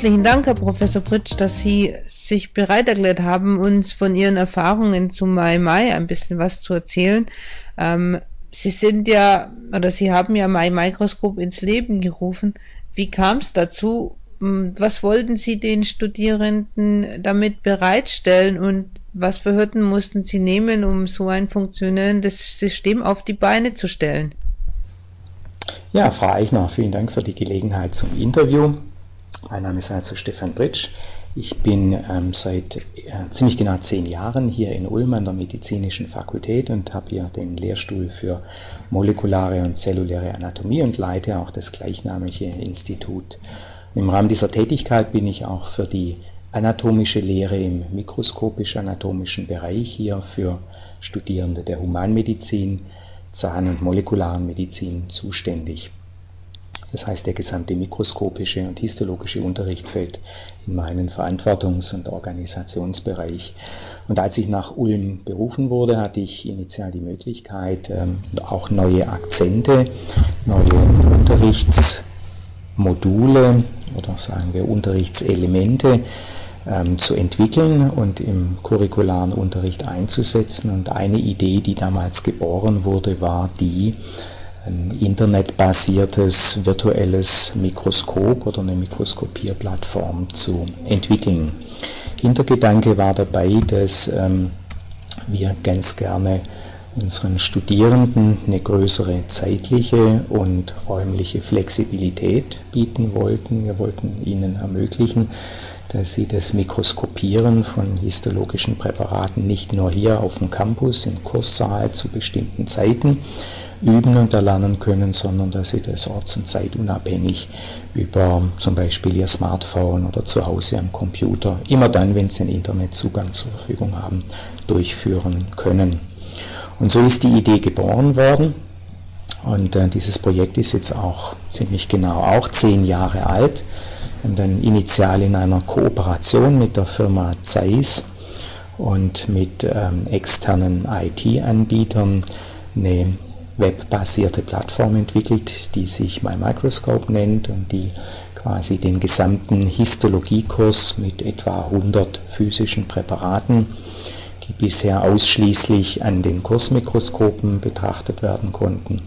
herzlichen Dank, Herr Professor Pritsch, dass Sie sich bereit erklärt haben, uns von Ihren Erfahrungen zum Mai Mai ein bisschen was zu erzählen. Ähm, Sie sind ja, oder Sie haben ja Mai Mikroskop ins Leben gerufen. Wie kam es dazu? Hm, was wollten Sie den Studierenden damit bereitstellen und was für Hürden mussten Sie nehmen, um so ein funktionierendes System auf die Beine zu stellen? Ja, Frau Eichner, vielen Dank für die Gelegenheit zum Interview. Mein Name ist also Stefan Britsch. Ich bin ähm, seit äh, ziemlich genau zehn Jahren hier in Ulm an der Medizinischen Fakultät und habe hier den Lehrstuhl für molekulare und zelluläre Anatomie und leite auch das gleichnamige Institut. Im Rahmen dieser Tätigkeit bin ich auch für die anatomische Lehre im mikroskopisch-anatomischen Bereich hier für Studierende der Humanmedizin, Zahn- und molekularen Medizin zuständig. Das heißt, der gesamte mikroskopische und histologische Unterricht fällt in meinen Verantwortungs- und Organisationsbereich. Und als ich nach Ulm berufen wurde, hatte ich initial die Möglichkeit, ähm, auch neue Akzente, neue Unterrichtsmodule oder sagen wir Unterrichtselemente ähm, zu entwickeln und im curricularen Unterricht einzusetzen. Und eine Idee, die damals geboren wurde, war die, ein internetbasiertes virtuelles Mikroskop oder eine Mikroskopierplattform zu entwickeln. Hintergedanke war dabei, dass ähm, wir ganz gerne unseren Studierenden eine größere zeitliche und räumliche Flexibilität bieten wollten. Wir wollten ihnen ermöglichen, dass sie das Mikroskopieren von histologischen Präparaten nicht nur hier auf dem Campus im Kurssaal zu bestimmten Zeiten üben und erlernen können, sondern dass sie das orts- und zeitunabhängig über zum Beispiel ihr Smartphone oder zu Hause am Computer, immer dann, wenn sie einen Internetzugang zur Verfügung haben, durchführen können. Und so ist die Idee geboren worden. Und äh, dieses Projekt ist jetzt auch ziemlich genau auch zehn Jahre alt und dann initial in einer Kooperation mit der Firma Zeiss und mit ähm, externen IT-Anbietern eine webbasierte Plattform entwickelt, die sich MyMicroscope nennt und die quasi den gesamten Histologiekurs mit etwa 100 physischen Präparaten, die bisher ausschließlich an den Kursmikroskopen betrachtet werden konnten.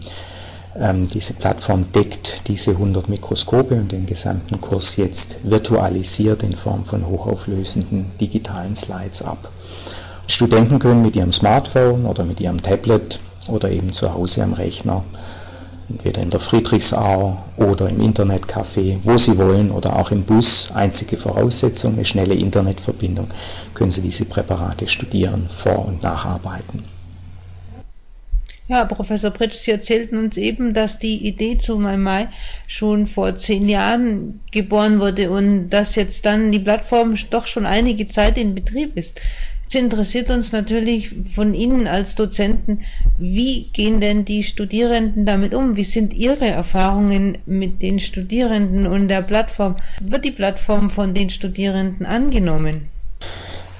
Ähm, diese Plattform deckt diese 100 Mikroskope und den gesamten Kurs jetzt virtualisiert in Form von hochauflösenden digitalen Slides ab. Studenten können mit ihrem Smartphone oder mit ihrem Tablet oder eben zu Hause am Rechner, entweder in der Friedrichsau oder im Internetcafé, wo Sie wollen oder auch im Bus. Einzige Voraussetzung, eine schnelle Internetverbindung, können Sie diese Präparate studieren, vor- und nacharbeiten. Ja, Professor Pritsch, Sie erzählten uns eben, dass die Idee zu Mai Mai schon vor zehn Jahren geboren wurde und dass jetzt dann die Plattform doch schon einige Zeit in Betrieb ist. Es interessiert uns natürlich von Ihnen als Dozenten, wie gehen denn die Studierenden damit um? Wie sind Ihre Erfahrungen mit den Studierenden und der Plattform? Wird die Plattform von den Studierenden angenommen?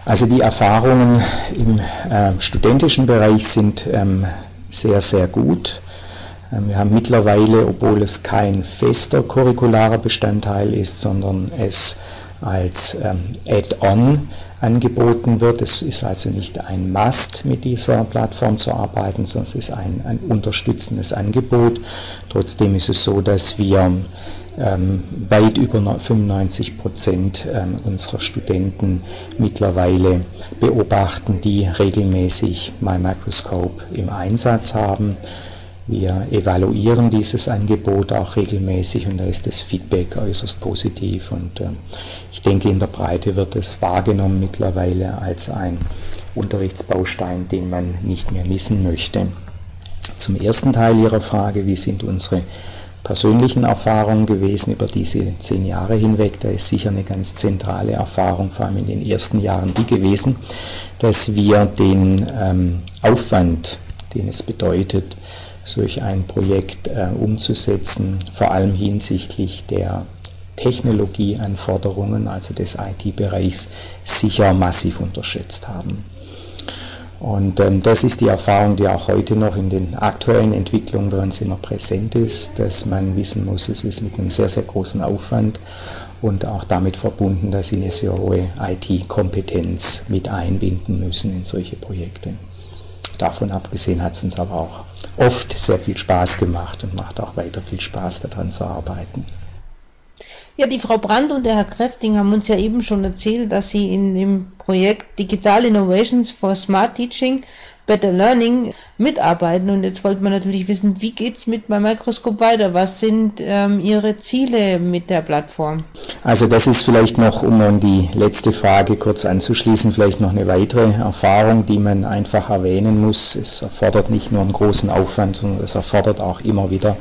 Also die Erfahrungen im äh, studentischen Bereich sind ähm, sehr, sehr gut. Ähm, wir haben mittlerweile, obwohl es kein fester curricularer Bestandteil ist, sondern es als ähm, Add-on angeboten wird. Es ist also nicht ein Must, mit dieser Plattform zu arbeiten, sondern es ist ein, ein unterstützendes Angebot. Trotzdem ist es so, dass wir ähm, weit über 95 Prozent ähm, unserer Studenten mittlerweile beobachten, die regelmäßig MyMicroscope im Einsatz haben. Wir evaluieren dieses Angebot auch regelmäßig und da ist das Feedback äußerst positiv und äh, ich denke in der Breite wird es wahrgenommen mittlerweile als ein Unterrichtsbaustein, den man nicht mehr missen möchte. Zum ersten Teil Ihrer Frage, wie sind unsere persönlichen Erfahrungen gewesen über diese zehn Jahre hinweg. Da ist sicher eine ganz zentrale Erfahrung, vor allem in den ersten Jahren, die gewesen, dass wir den ähm, Aufwand, den es bedeutet, solch ein Projekt äh, umzusetzen, vor allem hinsichtlich der Technologieanforderungen, also des IT-Bereichs, sicher massiv unterschätzt haben. Und ähm, das ist die Erfahrung, die auch heute noch in den aktuellen Entwicklungen bei uns immer präsent ist, dass man wissen muss, es ist mit einem sehr, sehr großen Aufwand und auch damit verbunden, dass sie eine sehr hohe IT-Kompetenz mit einbinden müssen in solche Projekte. Davon abgesehen hat es uns aber auch oft sehr viel Spaß gemacht und macht auch weiter viel Spaß daran zu arbeiten. Ja, die Frau Brandt und der Herr Kräfting haben uns ja eben schon erzählt, dass sie in dem Projekt Digital Innovations for Smart Teaching Better Learning mitarbeiten. Und jetzt wollte man natürlich wissen, wie geht's mit meinem Mikroskop weiter? Was sind ähm, Ihre Ziele mit der Plattform? Also das ist vielleicht noch, um an die letzte Frage kurz anzuschließen, vielleicht noch eine weitere Erfahrung, die man einfach erwähnen muss. Es erfordert nicht nur einen großen Aufwand, sondern es erfordert auch immer wieder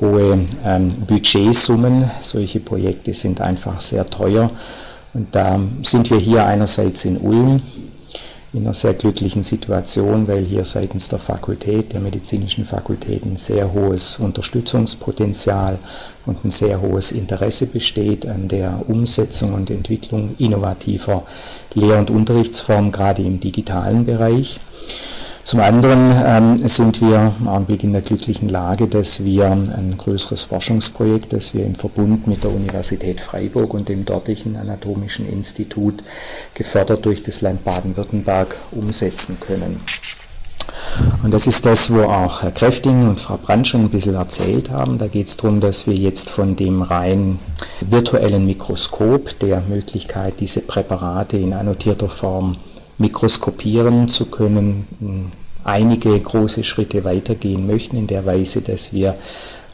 hohe ähm, Budgetsummen. Solche Projekte sind einfach sehr teuer. Und da sind wir hier einerseits in Ulm in einer sehr glücklichen Situation, weil hier seitens der Fakultät, der medizinischen Fakultät, ein sehr hohes Unterstützungspotenzial und ein sehr hohes Interesse besteht an der Umsetzung und Entwicklung innovativer Lehr- und Unterrichtsformen, gerade im digitalen Bereich. Zum anderen ähm, sind wir im Augenblick in der glücklichen Lage, dass wir ein größeres Forschungsprojekt, das wir im Verbund mit der Universität Freiburg und dem dortigen Anatomischen Institut gefördert durch das Land Baden-Württemberg umsetzen können. Und das ist das, wo auch Herr Kräfting und Frau Brandt schon ein bisschen erzählt haben. Da geht es darum, dass wir jetzt von dem rein virtuellen Mikroskop, der Möglichkeit, diese Präparate in annotierter Form mikroskopieren zu können, einige große Schritte weitergehen möchten, in der Weise, dass wir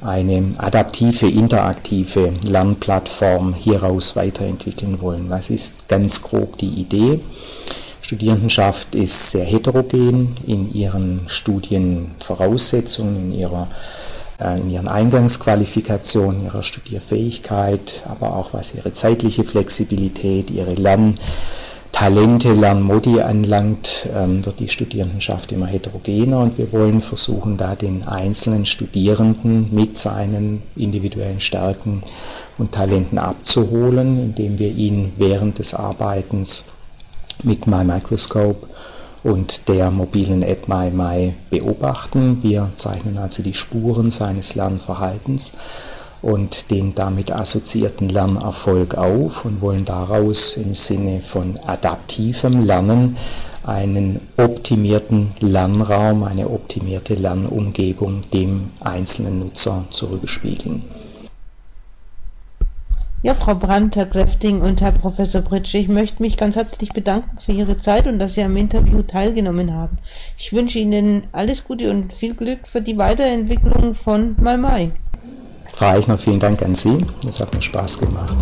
eine adaptive, interaktive Lernplattform hieraus weiterentwickeln wollen. Was ist ganz grob die Idee? Studierendenschaft ist sehr heterogen in ihren Studienvoraussetzungen, in ihrer äh, in ihren Eingangsqualifikationen, ihrer Studierfähigkeit, aber auch was ihre zeitliche Flexibilität, ihre Lern Talente, Lernmodi anlangt, ähm, wird die Studierendenschaft immer heterogener und wir wollen versuchen, da den einzelnen Studierenden mit seinen individuellen Stärken und Talenten abzuholen, indem wir ihn während des Arbeitens mit My Microscope und der mobilen App MyMy beobachten. Wir zeichnen also die Spuren seines Lernverhaltens und den damit assoziierten Lernerfolg auf und wollen daraus im Sinne von adaptivem Lernen einen optimierten Lernraum, eine optimierte Lernumgebung dem einzelnen Nutzer zurückspiegeln. Ja, Frau Brandt, Herr Kräfting und Herr Professor Pritsch, ich möchte mich ganz herzlich bedanken für Ihre Zeit und dass Sie am Interview teilgenommen haben. Ich wünsche Ihnen alles Gute und viel Glück für die Weiterentwicklung von Mai Mai. Frau Eichner, vielen Dank an Sie. Das hat mir Spaß gemacht.